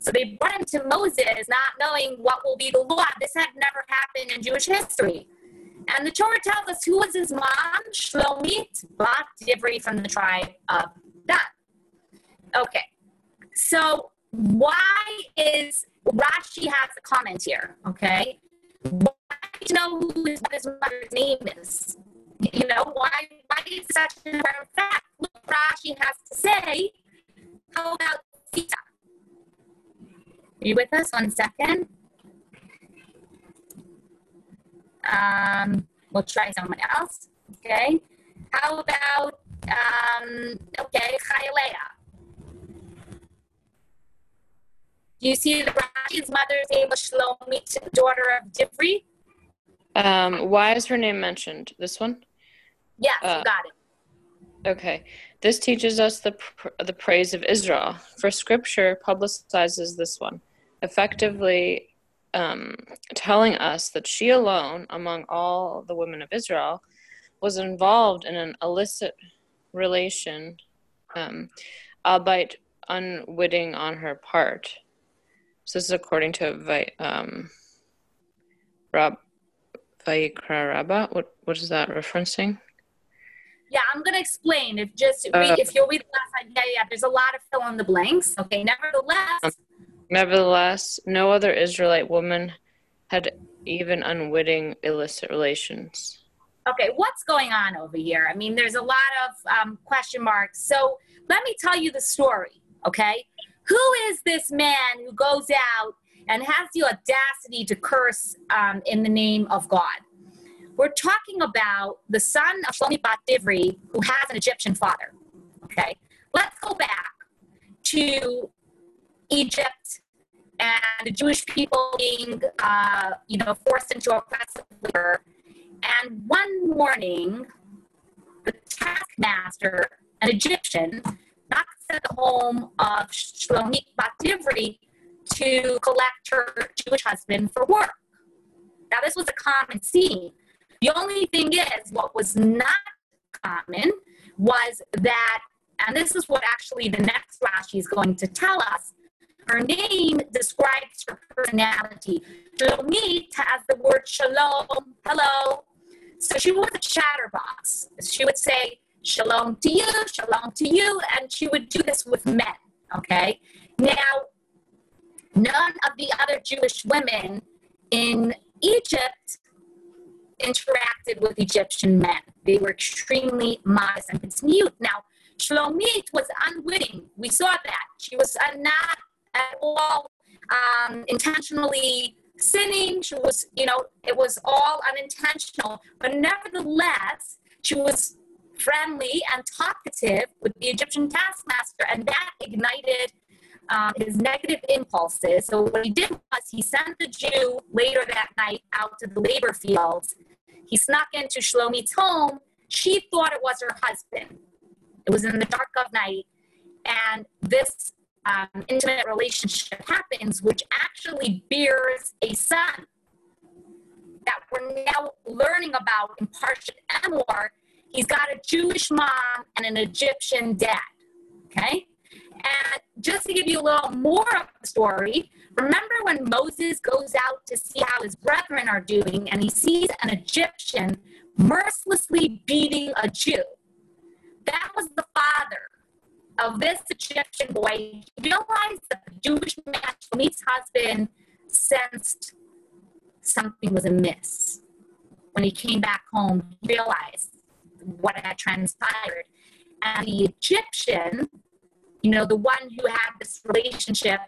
So they brought him to Moses, not knowing what will be the law. This had never happened in Jewish history. And the Torah tells us who was his mom? Shlomit Bat Divri from the tribe of Dan. Okay, so why is Rashi has a comment here? Okay, why do you know who his, his mother's name is? You know why? Why is such an important fact? Look, Rashi has to say. How about Sita? Are you with us? One second. Um, we'll try someone else. Okay. How about um, okay, Chayalea? Do you see the Rashi's mother's name was Shlomit, daughter of Divri? Um, why is her name mentioned? This one? Yes, Uh, you got it. Okay. This teaches us the, pr- the praise of Israel, for scripture publicizes this one, effectively um, telling us that she alone, among all the women of Israel, was involved in an illicit relation, um, albeit unwitting on her part. So this is according to Vi- um, Rab Vayikra Rabbah. What what is that referencing? Yeah, I'm gonna explain. If just Uh, read, if you'll read the last line, yeah, yeah. There's a lot of fill in the blanks. Okay. Nevertheless, Nevertheless, no other Israelite woman had even unwitting illicit relations. okay, what's going on over here? I mean, there's a lot of um, question marks. So let me tell you the story. Okay, who is this man who goes out and has the audacity to curse um, in the name of God? We're talking about the son of Shlomit Bat Divri, who has an Egyptian father. Okay, let's go back to Egypt and the Jewish people being, uh, you know, forced into oppressive labor. And one morning, the taskmaster, an Egyptian, at the home of Shlomit Bat Divri to collect her Jewish husband for work. Now, this was a common scene. The only thing is, what was not common was that, and this is what actually the next Rashi is going to tell us. Her name describes her personality. Shlomit has the word shalom, hello. So she was a chatterbox. She would say, shalom to you, shalom to you, and she would do this with men, okay? Now, none of the other Jewish women in Egypt interacted with Egyptian men. They were extremely modest and continued. Now, Shlomit was unwitting. We saw that. She was uh, not at all um, intentionally sinning. She was, you know, it was all unintentional. But nevertheless, she was friendly and talkative with the Egyptian taskmaster, and that ignited um, his negative impulses. So what he did was he sent the Jew later that night out to the labor fields. He snuck into Shlomit's home. She thought it was her husband. It was in the dark of night, and this um, intimate relationship happens, which actually bears a son that we're now learning about in Parshat Emor. He's got a Jewish mom and an Egyptian dad. Okay? And just to give you a little more of the story, remember when Moses goes out to see how his brethren are doing and he sees an Egyptian mercilessly beating a Jew. That was the father of this Egyptian boy. He realized that the Jewish man, husband, sensed something was amiss. When he came back home, he realized what had transpired. And the Egyptian, you know, the one who had this relationship,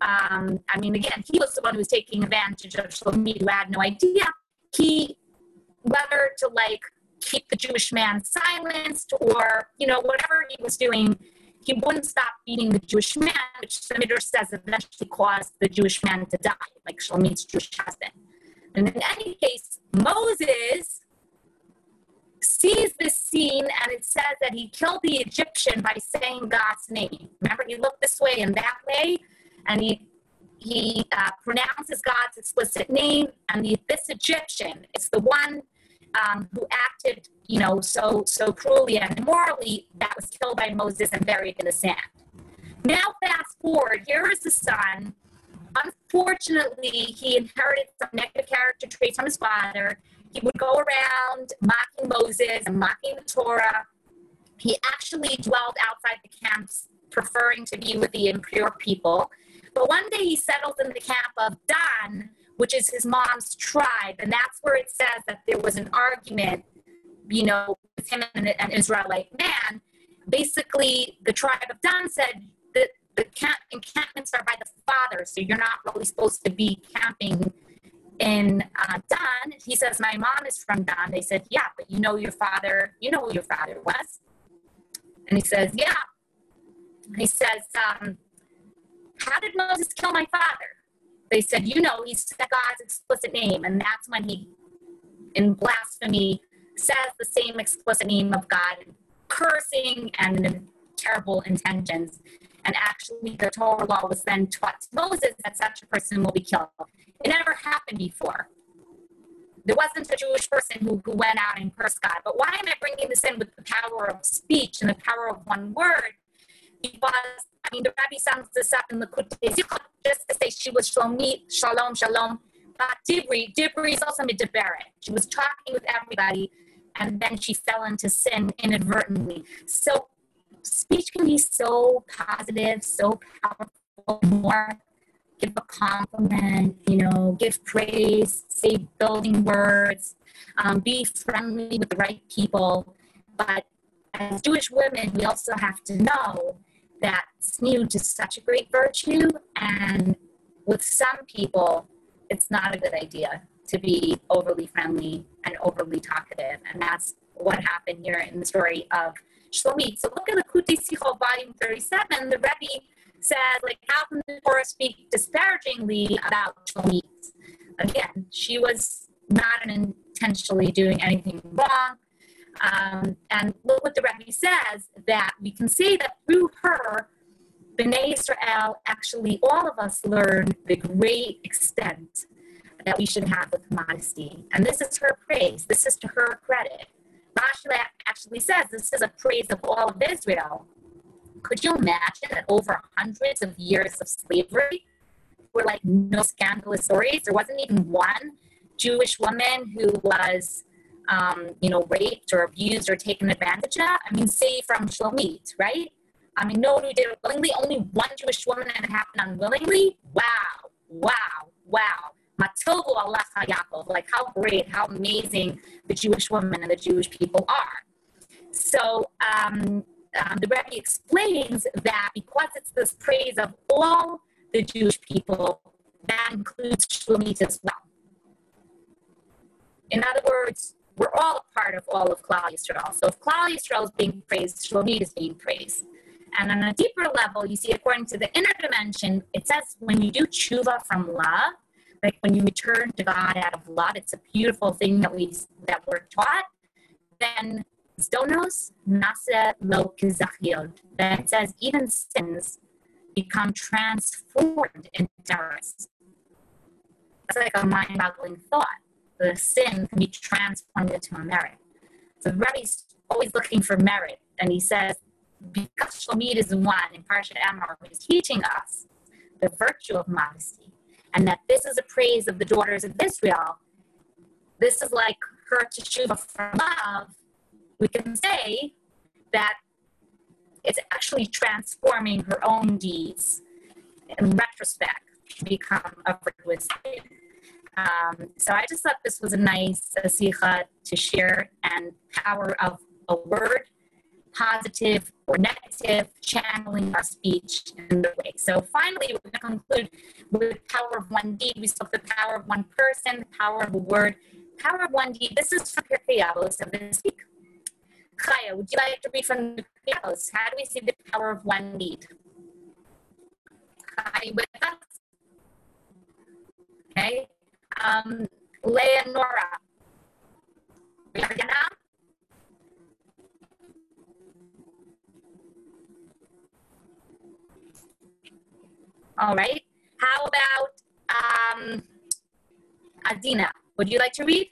um, I mean, again, he was the one who was taking advantage of Shlomit, who had no idea. He, whether to like keep the Jewish man silenced or, you know, whatever he was doing, he wouldn't stop beating the Jewish man, which the Midrash says eventually caused the Jewish man to die, like Shlomit's Jewish husband. And in any case, Moses sees this scene and it says that he killed the Egyptian by saying God's name. Remember, he looked this way and that way, and he he uh, pronounces God's explicit name, and the, this Egyptian is the one um, who acted, you know, so so cruelly and immorally that was killed by Moses and buried in the sand. Now, fast forward, here is the son. Unfortunately, he inherited some negative character traits from his father. He would go around mocking Moses and mocking the Torah. He actually dwelled outside the camps, preferring to be with the impure people. But one day he settles in the camp of Dan, which is his mom's tribe. And that's where it says that there was an argument, you know, with him and an Israelite man. Basically, the tribe of Dan said that the camp, encampments are by the father, so you're not really supposed to be camping in uh, Dan. He says, My mom is from Dan. They said, Yeah, but you know your father, you know who your father was. And he says, Yeah. He says, um, How did Moses kill my father? they said, you know, he said God's explicit name. And that's when he, in blasphemy, says the same explicit name of God, cursing and terrible intentions. And actually, the Torah law was then taught to Moses that such a person will be killed. It never happened before. There wasn't a Jewish person who, who went out and cursed God. But why am I bringing this in with the power of speech and the power of one word? Because I mean, the Rabbi sums this up in the Kutei just say she was Shlomit, Shalom, Shalom. But Dibri, Dibri is also Midiberet. She was talking with everybody, and then she fell into sin inadvertently. So speech can be so positive, so powerful, more give a compliment, you know, give praise, say building words, um, be friendly with the right people. But as Jewish women, we also have to know that tzniut is such a great virtue, and with some people, it's not a good idea to be overly friendly and overly talkative, and that's what happened here in the story of Shlomit. So look at Likutei Sichot, volume 37. The Rebbe says, like, how can the Torah speak disparagingly about Shlomit? Again, she was not intentionally doing anything wrong. Um, and look what the Rebbe says that we can see that through her, B'nai Israel, actually all of us learn the great extent that we should have with modesty. And this is her praise. This is to her credit. Rashi actually says this is a praise of all of Israel. Could you imagine that over hundreds of years of slavery were like no scandalous stories? There wasn't even one Jewish woman who was um, you know, raped or abused or taken advantage of. I mean, say from Shlomit, right? I mean, no one who did it willingly, only one Jewish woman and it happened unwillingly. Wow, wow, wow. Matovu Allah Yaakov, like how great, how amazing the Jewish woman and the Jewish people are. So um, um, the Rebbe explains that because it's this praise of all the Jewish people, that includes Shlomit as well. In other words, we're all a part of all of Klal Yisrael. So if Klal Yisrael is being praised, Shlomit is being praised. And on a deeper level, you see, according to the inner dimension, it says when you do tshuva from love, like when you return to God out of love, it's a beautiful thing that we that we're taught. Then zdonos nasa lo kizachiot. Then it says even sins become transformed into terrorists. That's like a mind-boggling thought the sin can be transformed into a merit. So Rebbe's always looking for merit, and he says, because Shlomit is one in Parshat Emor who is teaching us the virtue of modesty, and that this is a praise of the daughters of Israel. This is like her teshuva from love, we can say that it's actually transforming her own deeds in retrospect to become a virtuous um, so I just thought this was a nice uh, to share and power of a word, positive or negative, channeling our speech in the way. So finally, we're going to conclude with the power of one deed. We spoke the power of one person, the power of a word, power of one deed. This is from Pirkei Avos of this week. Chaya, would you like to read from the Pirkei How do we see the power of one deed? You with us? Okay. Um, Leonora. All right. How about um, Adina? Would you like to read?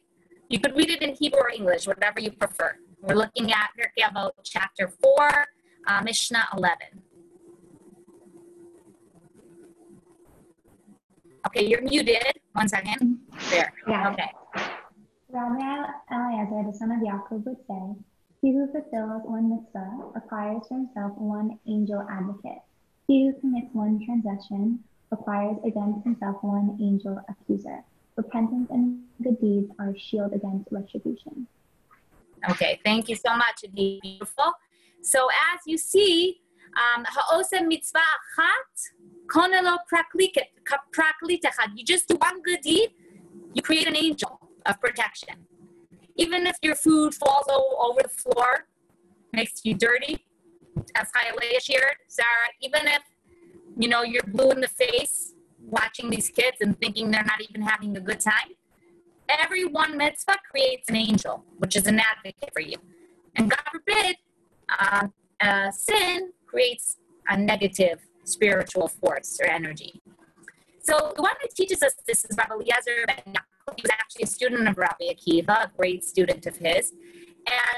You could read it in Hebrew or English, whatever you prefer. We're looking at Pirkei Avot chapter 4, uh, Mishnah 11. Okay, you're muted. One second. There. Yeah. Okay. Rabbi Eliezer, the son of Yaakov, would say, He who fulfills one mitzvah acquires for himself one angel advocate. He who commits one transgression acquires against himself one angel accuser. Repentance and good deeds are a shield against retribution. Okay, thank you so much, Adi. Beautiful. So as you see, um, ha'osem mitzvah achat, konelo praklitechad. You just do one good deed, you create an angel of protection. Even if your food falls over the floor, makes you dirty, as Chayalea shared, Sarah, even if, you know, you're blue in the face watching these kids and thinking they're not even having a good time, every one mitzvah creates an angel, which is an advocate for you. And God forbid, uh, uh, sin creates a negative spiritual force or energy. So the one that teaches us this is Rabbi Eliezer ben. He was actually a student of Rabbi Akiva, a great student of his.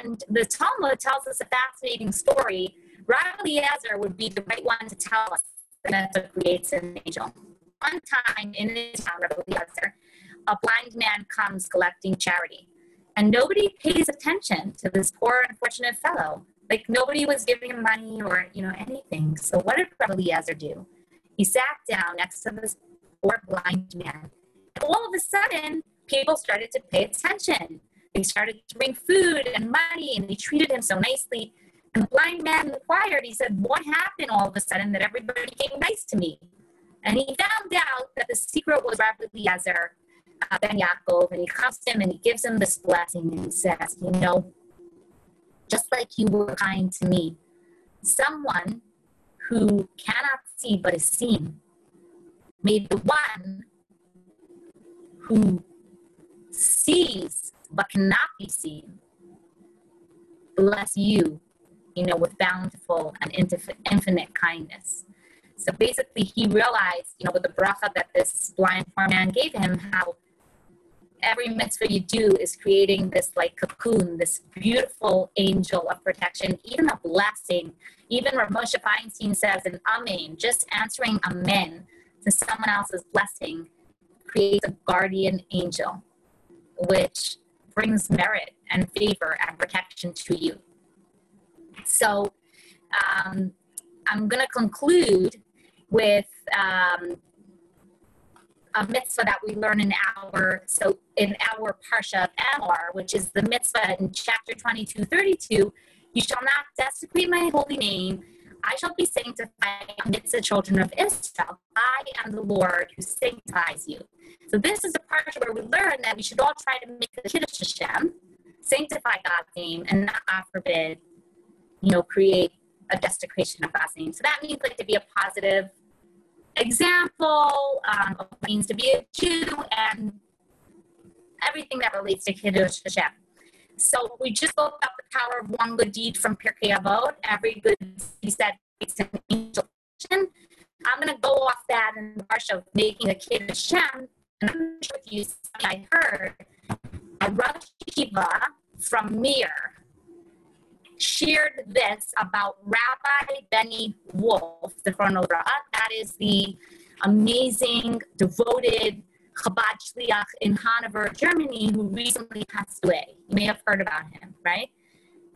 And the Talmud tells us a fascinating story. Rabbi Eliezer would be the right one to tell us that it creates an angel. One time in his town, Rabbi Eliezer, a blind man comes collecting charity. And nobody pays attention to this poor, unfortunate fellow. Like nobody was giving him money or, you know, anything. So what did Rabbi Eliezer do? He sat down next to this poor blind man. And all of a sudden, people started to pay attention. They started to bring food and money, and they treated him so nicely. And the blind man inquired, he said, What happened all of a sudden that everybody became nice to me? And he found out that the secret was Rabbi Eliezer uh, ben Yaakov, and he comes to him and he gives him this blessing, and he says, You know, just like you were kind to me, someone who cannot see but is seen may the one who sees but cannot be seen bless you, you know, with bountiful and infinite kindness. So basically, he realized, you know, with the bracha that this blind poor man gave him, how every mitzvah you do is creating this like cocoon, this beautiful angel of protection, even a blessing. Even Rav Moshe Feinstein says in Amen, just answering Amen to someone else's blessing creates a guardian angel, which brings merit and favor and protection to you. So um, I'm going to conclude with um, a mitzvah that we learn in our so in our parsha of Emor, which is the mitzvah in chapter 22, 32. You shall not desecrate my holy name. I shall be sanctified amidst the children of Israel. I am the Lord who sanctifies you. So this is a part where we learn that we should all try to make the Kiddush Hashem, sanctify God's name, and not, forbid, you know, create a desecration of name. So that means like to be a positive example um, of what it means to be a Jew and everything that relates to Kiddush Hashem. So we just spoke about the power of one good deed from Pirkei Avot. Every good deed said it's an angel. I'm going to go off that in the of making a Kiddush Hashem. And I'm sure if you I heard a Rosh Yeshiva from Mir shared this about Rabbi Benny Wolf, the Chronora. That is the amazing, devoted Chabad Shliach in Hanover, Germany, who recently passed away. You may have heard about him, right?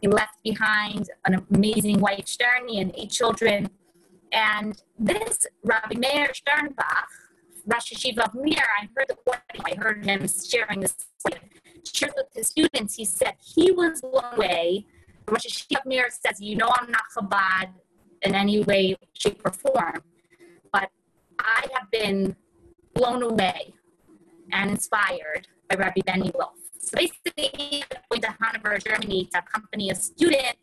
He left behind an amazing wife, Sterni, and eight children. And this Rabbi Meir Sternbach, Rosh Yeshiva of Mir, I heard the quote, I heard him sharing this shared with his students. He said he was blown away. Rosh of Mir says, you know I'm not Chabad in any way, shape, or form, but I have been blown away and inspired by Rabbi Benny Wolf. So basically, he went to Hanover, Germany to accompany a student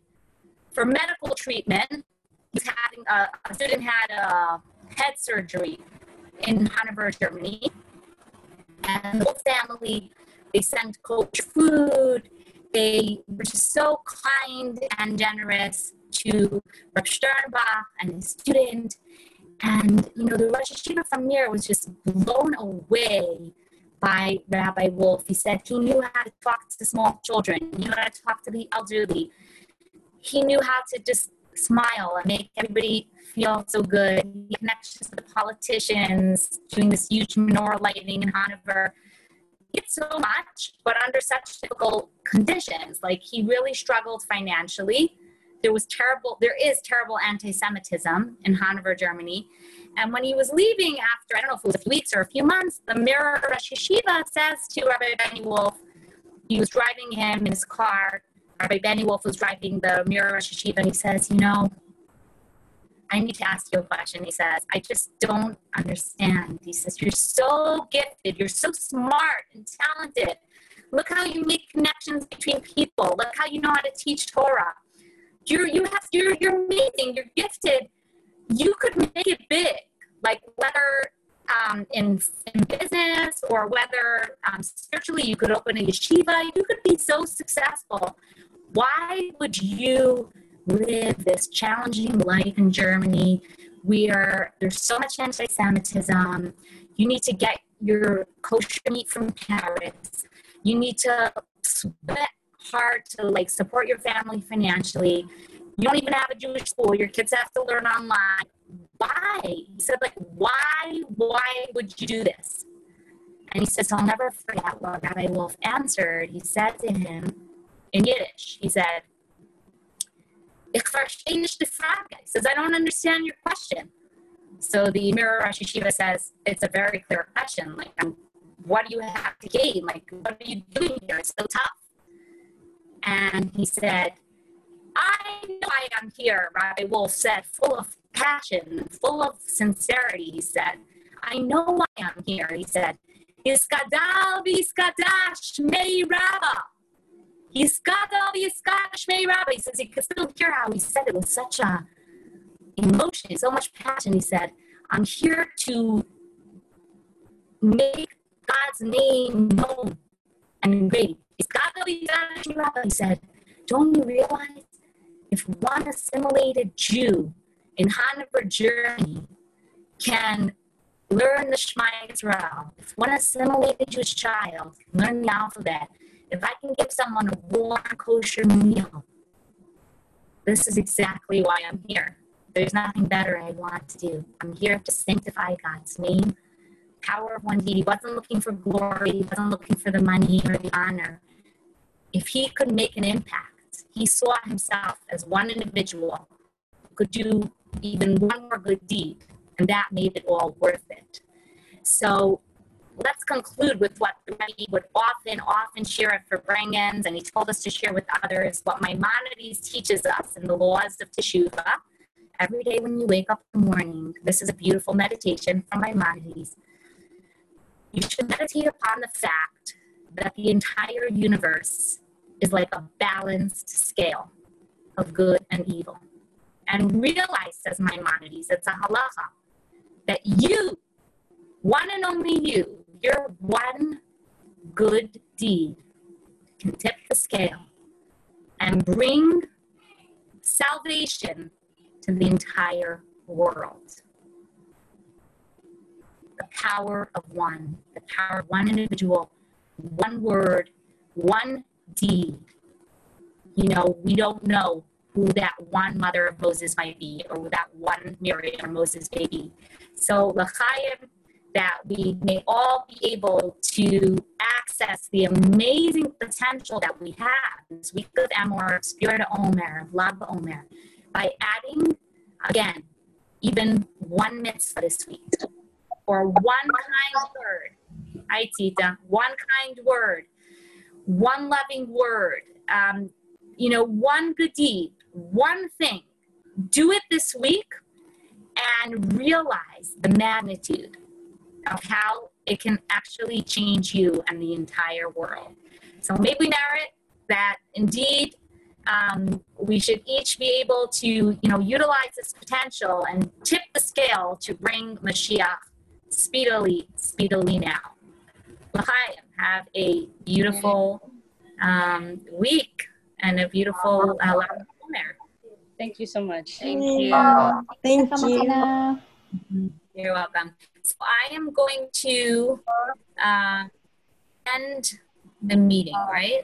for medical treatment. He's having a, a student had a head surgery in Hanover, Germany. And the whole family, they sent coach food. They were just so kind and generous to Reb Sternbach and his student. And, you know, the Rosh Yeshiva from here was just blown away by Rabbi Wolf. He said he knew how to talk to small children, he knew how to talk to the elderly. He knew how to just smile and make everybody feel so good. He connections with the politicians, doing this huge menorah lighting in Hanover. It's so much, but under such difficult conditions. Like he really struggled financially. There was terrible, there is terrible anti-Semitism in Hanover, Germany. And when he was leaving after, I don't know if it was a few weeks or a few months, the Mirrer Rosh Yeshiva says to Rabbi Benny Wolf, he was driving him in his car. Rabbi Benny Wolf was driving the Mirrer Rosh Yeshiva, and he says, You know, I need to ask you a question. He says, I just don't understand. He says, You're so gifted, you're so smart and talented. Look how you make connections between people. Look how you know how to teach Torah. You're you have you're you're amazing, you're gifted you could make it big, like whether um, in, in business or whether um, spiritually you could open a yeshiva, you could be so successful. Why would you live this challenging life in Germany? We are there's so much anti-Semitism. You need to get your kosher meat from Paris. You need to sweat hard to like support your family financially. You don't even have a Jewish school. Your kids have to learn online. Why? He said, like, why, why would you do this? And he says, I'll never forget what Rabbi Wolf answered. He said to him in Yiddish, he said, Ich verstehe nicht die Frage. He says, I don't understand your question. So the Mirrer Rosh Yeshiva says, it's a very clear question. Like, um, what do you have to gain? Like, what are you doing here? It's so tough. And he said, I know I am here, Rabbi Wolf said, full of passion, full of sincerity, he said. I know I am here, he said. Iskadal v'iskadash shmei rabba. Iskadal v'iskadash shmei rabba. He says he could still hear how he said it with such a emotion, so much passion. He said, I'm here to make God's name known and great. Iskadal v'iskadash shmei rabba. He said, don't you realize if one assimilated Jew in Hanover, Germany, can learn the Shema Israel, if one assimilated Jewish child learn the alphabet, if I can give someone a warm, kosher meal, this is exactly why I'm here. There's nothing better I want to do. I'm here to sanctify God's name. Power of one deed. He wasn't looking for glory. He wasn't looking for the money or the honor. If he could make an impact, he saw himself as one individual who could do even one more good deed, and that made it all worth it. So let's conclude with what Rebbe would often, often share at Farbrengens, and he told us to share with others what Maimonides teaches us in the laws of Teshuvah. Every day when you wake up in the morning, this is a beautiful meditation from Maimonides. You should meditate upon the fact that the entire universe is like a balanced scale of good and evil. And realize, says Maimonides, it's a halacha, that you, one and only you, your one good deed can tip the scale and bring salvation to the entire world. The power of one, the power of one individual, one word, one deed. You know, we don't know who that one mother of Moses might be or who that one Miriam or Moses be. So, L'chaim, that we may all be able to access the amazing potential that we have this week of Emor, Sfirat Omer, Lag Omer, by adding, again, even one mitzvah this week, or one kind word. Hi, Tita. One kind word, one loving word, um, you know, one good deed, one thing. Do it this week and realize the magnitude of how it can actually change you and the entire world. So maybe we merit that indeed um, we should each be able to, you know, utilize this potential and tip the scale to bring Mashiach speedily, speedily now. L'chaim, have a beautiful um, week and a beautiful uh, there. Thank you so much. Thank you. Thank so much, you. You're welcome. So I am going to uh, end the meeting, right?